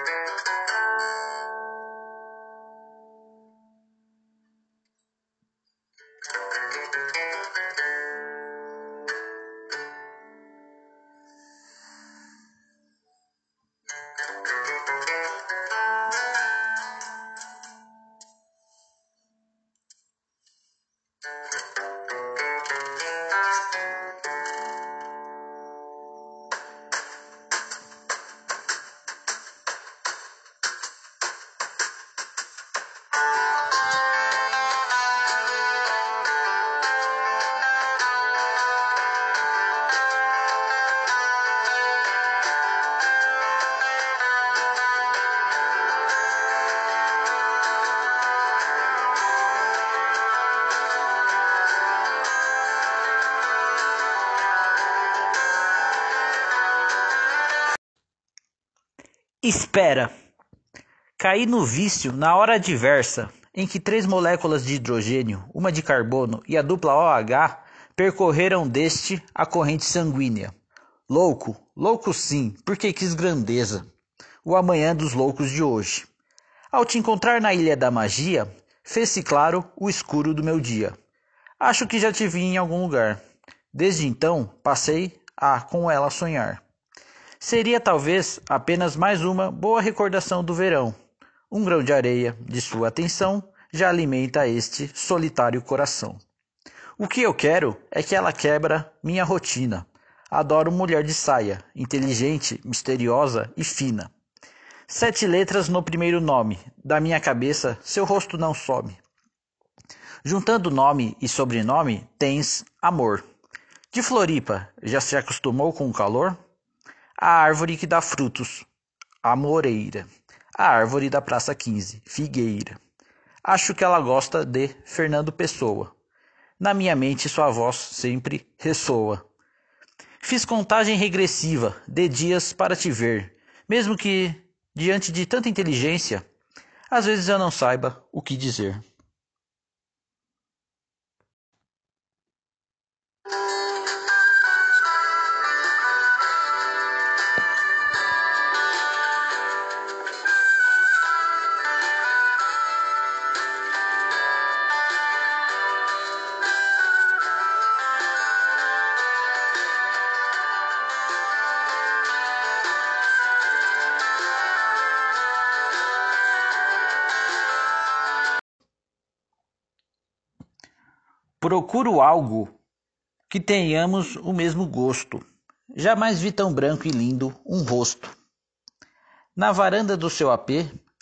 Música Espera. Caí no vício na hora adversa, em que três moléculas de hidrogênio, uma de carbono e a dupla OH percorreram deste a corrente sanguínea. Louco, louco sim, porque quis grandeza. O amanhã dos loucos de hoje. Ao te encontrar na Ilha da Magia, fez-se claro o escuro do meu dia. Acho que já te vi em algum lugar. Desde então, passei a com ela sonhar. Seria talvez apenas mais uma boa recordação do verão. Um grão de areia de sua atenção já alimenta este solitário coração. O que eu quero é que ela quebra minha rotina. Adoro mulher de saia, inteligente, misteriosa e fina. Sete letras no primeiro nome, da minha cabeça seu rosto não some. Juntando nome e sobrenome, tens amor. De Floripa, já se acostumou com o calor? A árvore que dá frutos, a moreira. A árvore da Praça 15, figueira. Acho que ela gosta de Fernando Pessoa. Na minha mente sua voz sempre ressoa. Fiz contagem regressiva de dias para te ver, mesmo que, diante de tanta inteligência, às vezes eu não saiba o que dizer. Procuro algo que tenhamos o mesmo gosto. Jamais vi tão branco e lindo um rosto. Na varanda do seu AP,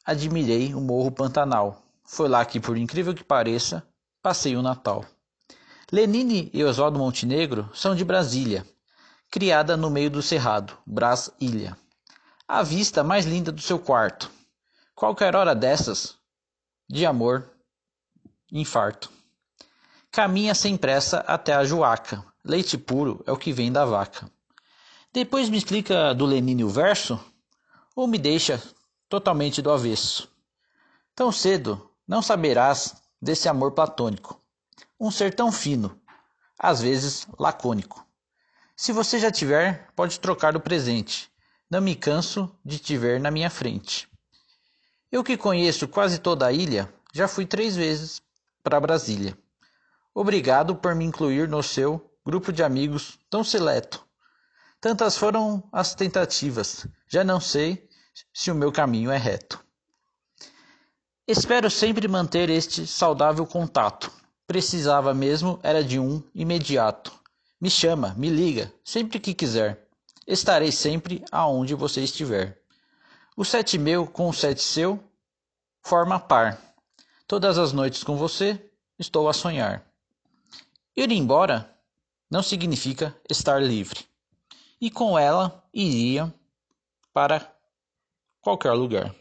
admirei o Morro Pantanal. Foi lá que, por incrível que pareça, passei o Natal. Lenine e Oswaldo Montenegro são de Brasília, criada no meio do cerrado, Brás Ilha. A vista mais linda do seu quarto. Qualquer hora dessas, de amor, infarto. Caminha sem pressa até a Joaca. Leite puro é o que vem da vaca. Depois me explica do Lenine o verso? Ou me deixa totalmente do avesso? Tão cedo não saberás desse amor platônico. Um ser tão fino, às vezes lacônico. Se você já tiver, pode trocar o presente. Não me canso de te ver na minha frente. Eu que conheço quase toda a ilha, já fui três vezes para Brasília. Obrigado por me incluir no seu grupo de amigos tão seleto. Tantas foram as tentativas, já não sei se o meu caminho é reto. Espero sempre manter este saudável contato. Precisava mesmo era de um imediato. Me chama, me liga, sempre que quiser. Estarei sempre aonde você estiver. O sete meu com o sete seu forma par. Todas as noites com você estou a sonhar. Ir embora não significa estar livre. E com ela iria para qualquer lugar.